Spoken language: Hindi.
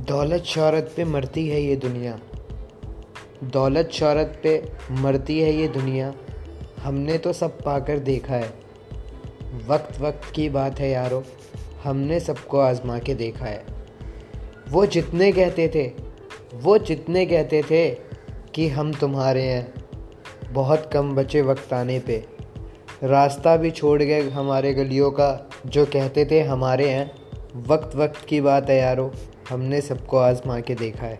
दौलत शहरत पे मरती है ये दुनिया। दौलत शहरत पे मरती है ये दुनिया। हमने तो सब पाकर देखा है। वक्त वक्त की बात है यारो। हमने सबको आजमा के देखा है। वो जितने कहते थे, वो जितने कहते थे कि हम तुम्हारे हैं। बहुत कम बचे वक्त आने पे। रास्ता भी छोड़ गए हमारे गलियों का, जो कहते थे हमारे हैं। वक्त वक्त की बात है यारो। हमने सबको आजमा के देखा है।